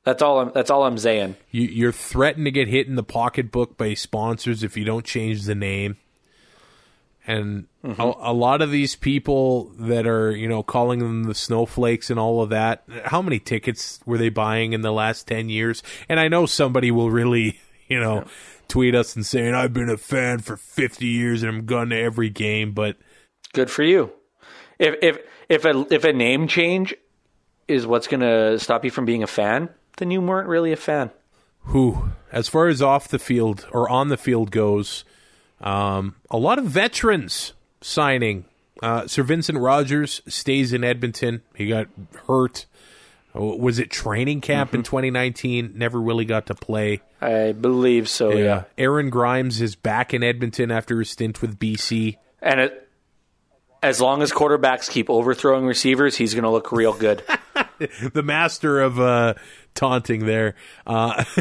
That's all. I'm, that's all I'm saying. You, you're threatened to get hit in the pocketbook by sponsors if you don't change the name. And Mm-hmm. a, a lot of these people that are, you know, calling them the snowflakes and all of that, how many tickets were they buying in the last 10 years? And I know somebody will really, [laughs] you know, tweet us and saying, I've been a fan for 50 years and I'm going to every game, but Good for you. If if if a if a name change is what's going to stop you from being a fan, then you weren't really a fan. who, as far as off the field or on the field goes, um, a lot of veterans signing. Uh, Sir Vincent Rogers stays in Edmonton. He got hurt. Was it training camp in 2019? Never really got to play. I believe so. Yeah. Aaron Grymes is back in Edmonton after his stint with BC. And it, as long as quarterbacks keep overthrowing receivers, he's going to look real good. [laughs] the master of uh, taunting there. Uh, [laughs]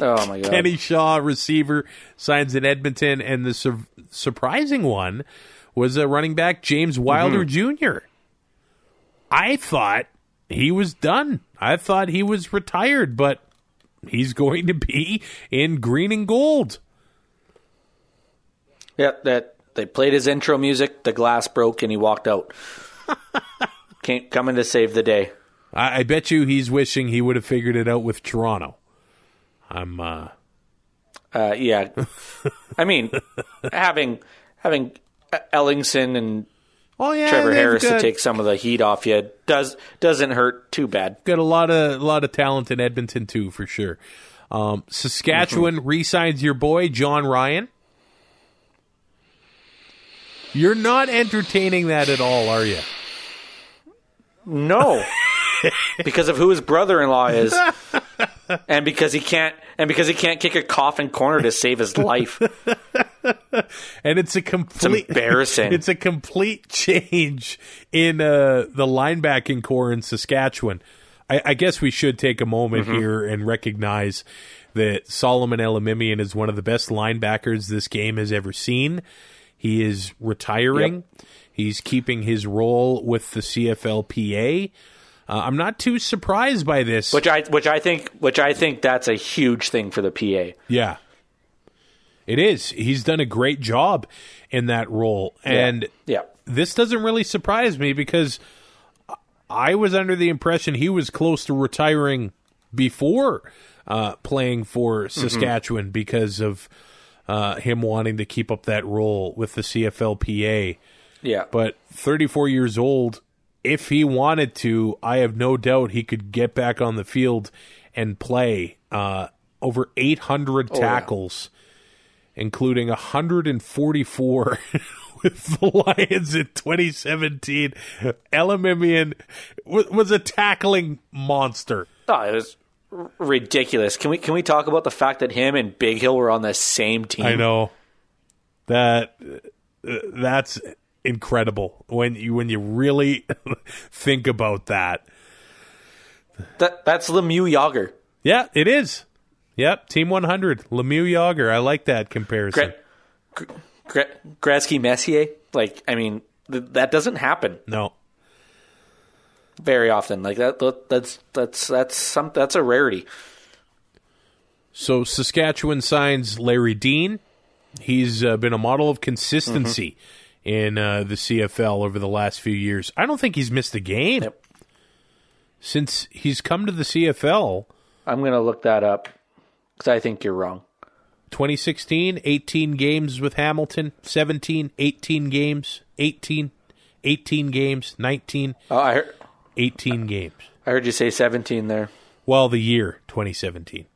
Oh, my God. Kenny Shaw, receiver, signs in Edmonton, and the sur- surprising one was a running back James Wilder Mm-hmm. Jr. I thought he was done. I thought he was retired, but he's going to be in green and gold. yeah, that they played his intro music, the glass broke, and he walked out. [laughs] Can't come in to save the day. I, I bet you he's wishing he would have figured it out with Toronto. I'm uh, Uh, yeah, I mean, [laughs] having having Ellingson and oh yeah, Trevor Harris got- to take some of the heat off you does doesn't hurt too bad. got a lot of a lot of talent in Edmonton too, for sure. Um, Saskatchewan Mm-hmm. re-signs your boy Jon Ryan. You're not entertaining that at all, are you? No, [laughs] because of who his brother-in-law is, [laughs] and because he can't and because he can't kick a coffin corner to save his life. [laughs] And it's a complete embarrassing. It's a complete change in uh, the linebacking corps in Saskatchewan. I, I guess we should take a moment Mm-hmm. here and recognize that Solomon Elimimian is one of the best linebackers this game has ever seen. He is retiring. He's keeping his role with the CFLPA. Uh, I'm not too surprised by this. Which I which I think which I think that's a huge thing for the PA. Yeah. It is. He's done a great job in that role. And Yeah. this doesn't really surprise me because I was under the impression he was close to retiring before uh, playing for Saskatchewan because of uh, him wanting to keep up that role with the CFLPA. Yeah. But 34 years old, if he wanted to, I have no doubt he could get back on the field and play uh, over 800 yeah. tackles, including 144 [laughs] with the Lions in 2017. Elimimian was a tackling monster. Oh, it was r- ridiculous. Can we can we talk about the fact that him and Bighill were on the same team? I know that uh, that's incredible when you when you really [laughs] think about that. That that's Lemieux Jagr. Yeah, it is. Yep, Team 100, Lemieux Jagr. I like that comparison. Gre- Gre- Gre- Gretzky Messier. Like, I mean, th- that doesn't happen no, very often. Like that. that- That's that's that's some that's a rarity. So Saskatchewan signs Larry Dean. He's uh, been a model of consistency in uh, the CFL over the last few years. I don't think he's missed a game Yep. since he's come to the CFL. I'm gonna look that up because I think you're wrong. 2016, 18 games with Hamilton, 17, 18 games, 18, 18 games, 19, Oh, I heard 18 games. I heard you say 17 there. Well, the year 2017.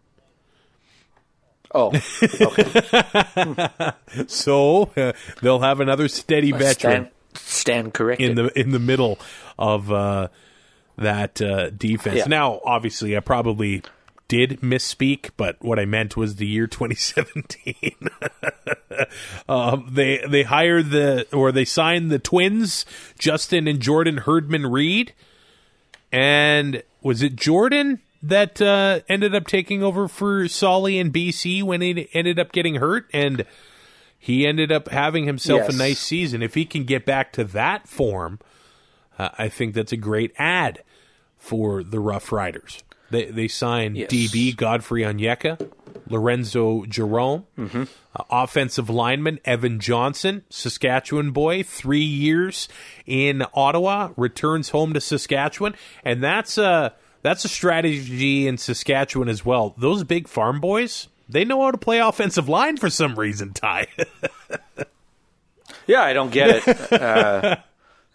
Oh, [laughs] So uh, they'll have another steady veteran. stand, stand corrected. in the in the middle of uh, that uh, defense. Yeah. Now, obviously, I probably did misspeak, but what I meant was the year [laughs] 2017. [laughs] um, they they hired the or they signed the twins, Justin and Jordan Herdman Reed, and was it Jordan? That uh, ended up taking over for Solly in BC when he ended up getting hurt, and he ended up having himself a nice season. If he can get back to that form, uh, I think that's a great ad for the Rough Riders. They they signed Yes. DB Godfrey Onyeka, Lorenzo Jerome, Mm-hmm. uh, offensive lineman Evan Johnson, Saskatchewan boy, three years in Ottawa, returns home to Saskatchewan, and that's a that's a strategy in Saskatchewan as well. Those big farm boys. They know how to play offensive line for some reason, Ty. Yeah, I don't get it. [laughs] uh,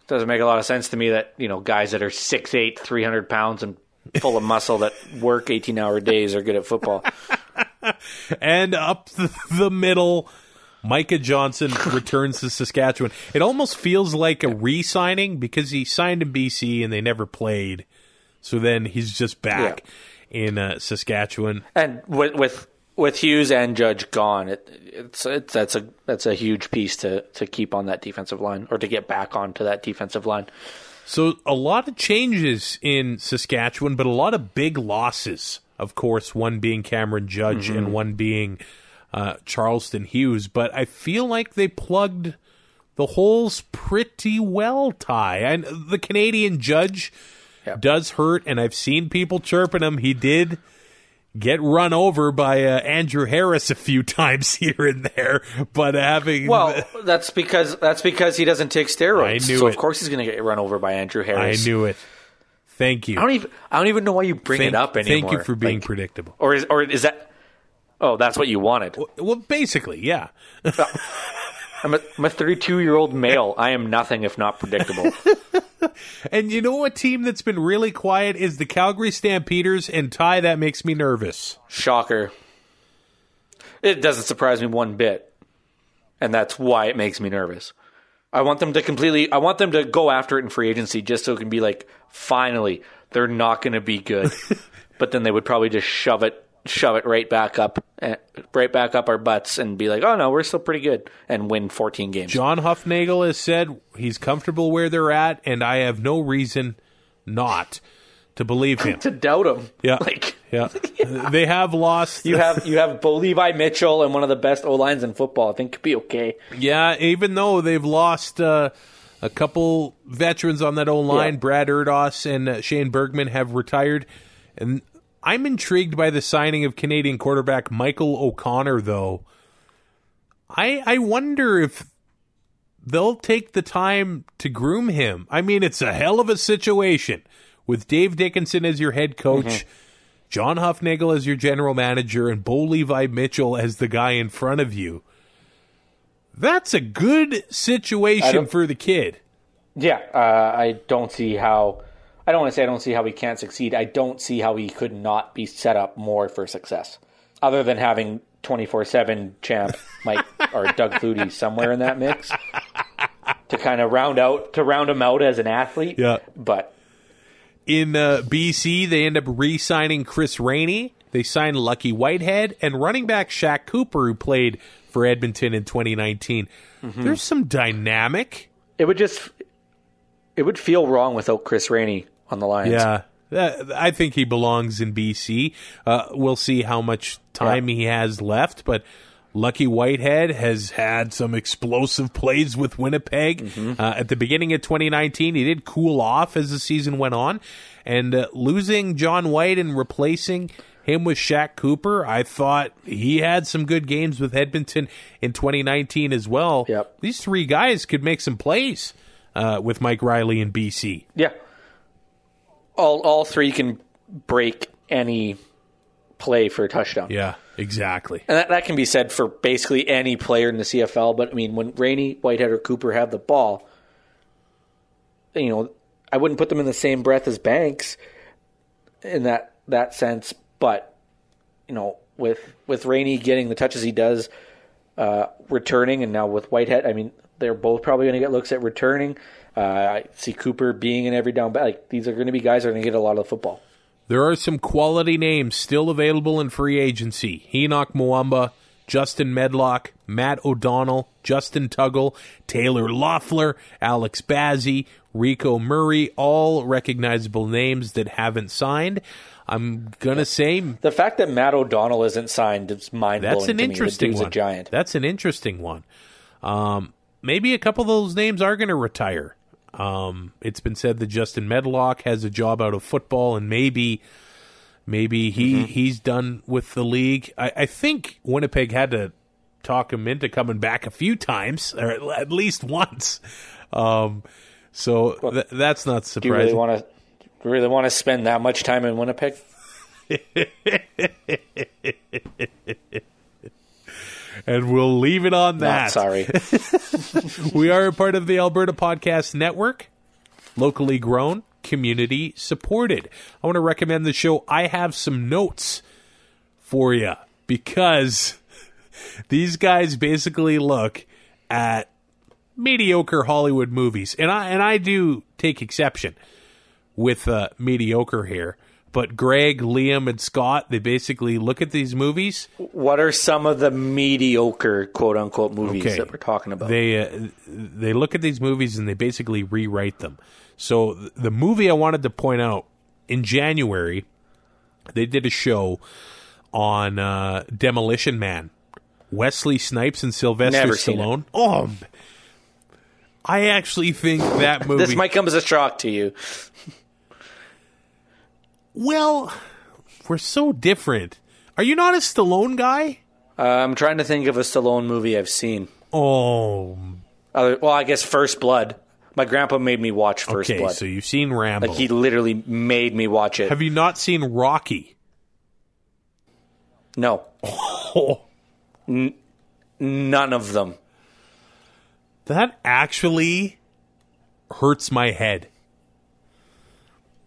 doesn't make a lot of sense to me that you know guys that are 6'8", 300 pounds and full of muscle that work eighteen hour days are good at football. [laughs] and up the, middle, Micah Johnson [laughs] returns to Saskatchewan. It almost feels like a re-signing because he signed in BC and they never played. So then he's just back in uh, Saskatchewan. And with with with Hughes and Judge gone, it, it's it's that's a that's a huge piece to to keep on that defensive line or to get back onto that defensive line. So a lot of changes in Saskatchewan, but a lot of big losses. Of course, one being Cameron Judge and one being uh, Charleston Hughes. But I feel like they plugged the holes pretty well. Ty and the Canadian Judge Yep. does hurt, and I've seen people chirping him. He did get run over by uh, Andrew Harris a few [laughs] times here and there, but having Well, that's because that's because he doesn't take steroids. I knew so it. of course he's going to get run over by Andrew Harris. I knew it. Thank you. I don't even I don't even know why you bring thank, it up anymore. Thank you for being Like, predictable. or is or is that? Oh, that's what you wanted. Well, basically, yeah. [laughs] I'm a, I'm a 32 year old male. I am nothing if not predictable. [laughs] And you know what team that's been really quiet is the Calgary Stampeders, and Ty, that makes me nervous. Shocker. It doesn't surprise me one bit, and that's why it makes me nervous. I want them to completely. I want them to go after it in free agency just so it can be like, finally, they're not going to be good. [laughs] but then they would probably just shove it, shove it right back up, eh, right back up our butts, and be like, oh no, we're still pretty good, and win 14 games. John Hufnagel has said he's comfortable where they're at, and I have no reason not to believe him. [laughs] to doubt him. Yeah. [laughs] Like [laughs] Yeah, they have lost. You have you have Bo Levi Mitchell and one of the best O lines in football. I think could be okay. Yeah, even though they've lost uh, a couple veterans on that O line, Yeah. Brad Erdos and uh, Shane Bergman have retired, and I'm intrigued by the signing of Canadian quarterback Michael O'Connor. Though, I I wonder if they'll take the time to groom him. I mean, it's a hell of a situation with Dave Dickenson as your head coach. John Hufnagel as your general manager and Bo Levi Mitchell as the guy in front of you. That's a good situation for the kid. Yeah, uh, I don't see how. I don't want to say I don't see how he can't succeed. I don't see how he could not be set up more for success, other than having twenty four seven champ Mike [laughs] or Doug Flutie somewhere in that mix to kind of round out to round him out as an athlete. Yeah. but In uh, BC, they end up re signing Chris Rainey. They sign Lucky Whitehead and running back Shaq Cooper, who played for Edmonton in 2019. There's some dynamic. it would just it would feel wrong without Chris Rainey on the Lions. Yeah. Uh, I think he belongs in BC. Uh, we'll see how much time he has left, but Lucky Whitehead has had some explosive plays with Winnipeg. Uh, at the beginning of 2019, he did cool off as the season went on, and uh, losing John White and replacing him with Shaq Cooper, I thought he had some good games with Edmonton in 2019 as well. Yep. These three guys could make some plays uh, with Mike Reilly in BC. Yeah. All all three can break any play for a touchdown. Yeah, exactly. And that, that can be said for basically any player in the CFL. But I mean, when Rainey, Whitehead, or Cooper have the ball, you know, I wouldn't put them in the same breath as Banks in that that sense. But you know, with with Rainey getting the touches he does, uh, returning, and now with Whitehead, I mean, they're both probably going to get looks at returning. Uh, I see Cooper being in every down back. Like these are going to be guys that are going to get a lot of the football. There are some quality names still available in free agency. Enoch Mwamba, Justin Medlock, Matt O'Donnell, Justin Tuggle, Taylor Loffler, Alex Bazzie, Rico Murray, all recognizable names that haven't signed. I'm going to say The fact that Matt O'Donnell isn't signed is mind blowing. that's an interesting. One. a giant. That's an interesting one. Um, maybe a couple of those names are going to retire. Um, it's been said that Justin Medlock has a job out of football, and maybe, maybe he Mm-hmm. he's done with the league. I, I think Winnipeg had to talk him into coming back a few times, or at- least once. Um, so th- that's not Do you really surprising. want to really want to spend that much time in Winnipeg? [laughs] and we'll leave it on that. Not sorry. [laughs] We are a part of the Alberta Podcast Network, locally grown, community supported. I want to recommend the show. I have some notes for you because [laughs] these guys basically look at mediocre Hollywood movies, and I and I do take exception with uh, mediocre here. But Greg, Liam, and Scott, they basically look at these movies what are some of the mediocre quote unquote movies Okay. that we're talking about? They uh, they look at these movies and they basically rewrite them. So the movie I wanted to point out in January, they did a show on uh, Demolition Man. Wesley Snipes and Sylvester Never. Stallone. Oh, I actually think that [laughs] movie. this might come as a shock to you. Well, we're so different. Are you not a Stallone guy? Uh, I'm trying to think of a Stallone movie I've seen. Oh, Other, well, I guess First Blood. My grandpa made me watch First okay. Blood. So you've seen Rambo. like he literally made me watch it. Have you not seen Rocky? no, Oh. none of them. That actually hurts my head.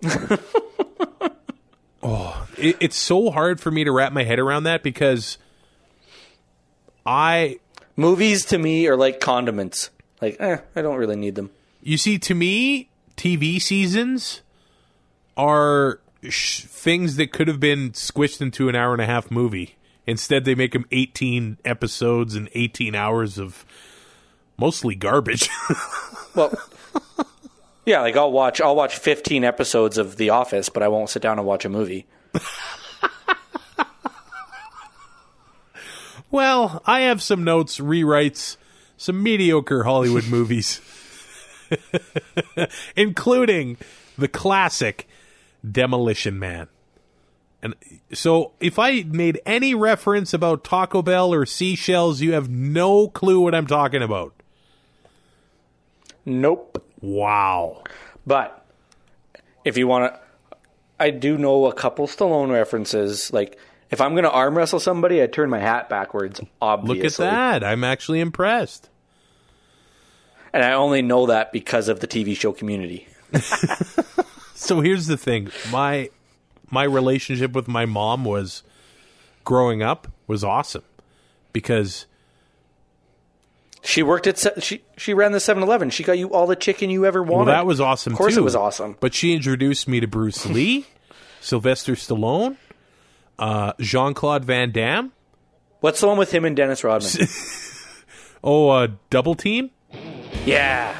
[laughs] oh, it, it's so hard for me to wrap my head around that because I, Movies to me are like condiments. Like, eh, I don't really need them. you see, to me, TV seasons are sh- things that could have been squished into an hour and a half movie. Instead, they make them 18 episodes and 18 hours of mostly garbage. [laughs] Well, yeah, like I'll watch I'll watch 15 episodes of The Office, but I won't sit down and watch a movie. [laughs] well, I have some notes, rewrites, some mediocre Hollywood [laughs] movies, [laughs] including the classic Demolition Man. And so, if I made any reference about Taco Bell or seashells, you have no clue what I'm talking about. Nope. Wow. But if you want to, I do know a couple Stallone references. Like if I'm going to arm wrestle somebody, I turn my hat backwards. Obviously, Look at that. I'm actually impressed. and I only know that because of the TV show Community. [laughs] So here's the thing. My my relationship with my mom was growing up was awesome because She worked at se- she she ran the 7-Eleven. She got you all the chicken you ever well, wanted. that was awesome Of course, too. it was awesome. But she introduced me to Bruce Lee, [laughs] Sylvester Stallone, uh, Jean Claude Van Damme. What's the one with him and Dennis Rodman? [laughs] Oh, uh, Double Team. yeah,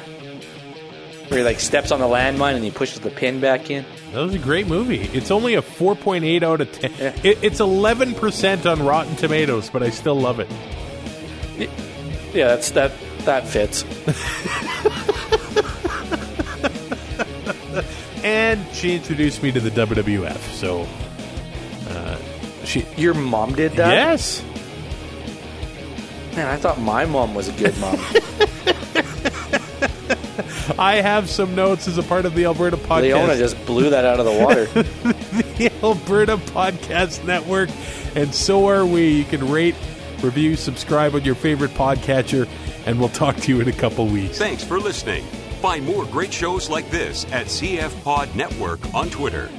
where he like steps on the landmine and he pushes the pin back in. That was a great movie. It's only a 4.8 out of 10. Yeah. It, it's 11% on Rotten Tomatoes, but I still love it. Yeah, that's that that fits. And she introduced me to the WWF. So, uh, she. Your mom did that? Yes. Man, I thought my mom was a good mom. [laughs] I have some notes as a part of the Alberta podcast. Leona just blew that out of the water. [laughs] the Alberta Podcast Network, and so are we. You can rate, review, subscribe on your favorite podcatcher, and we'll talk to you in a couple weeks. Thanks for listening. Find more great shows like this at CF Pod Network on Twitter.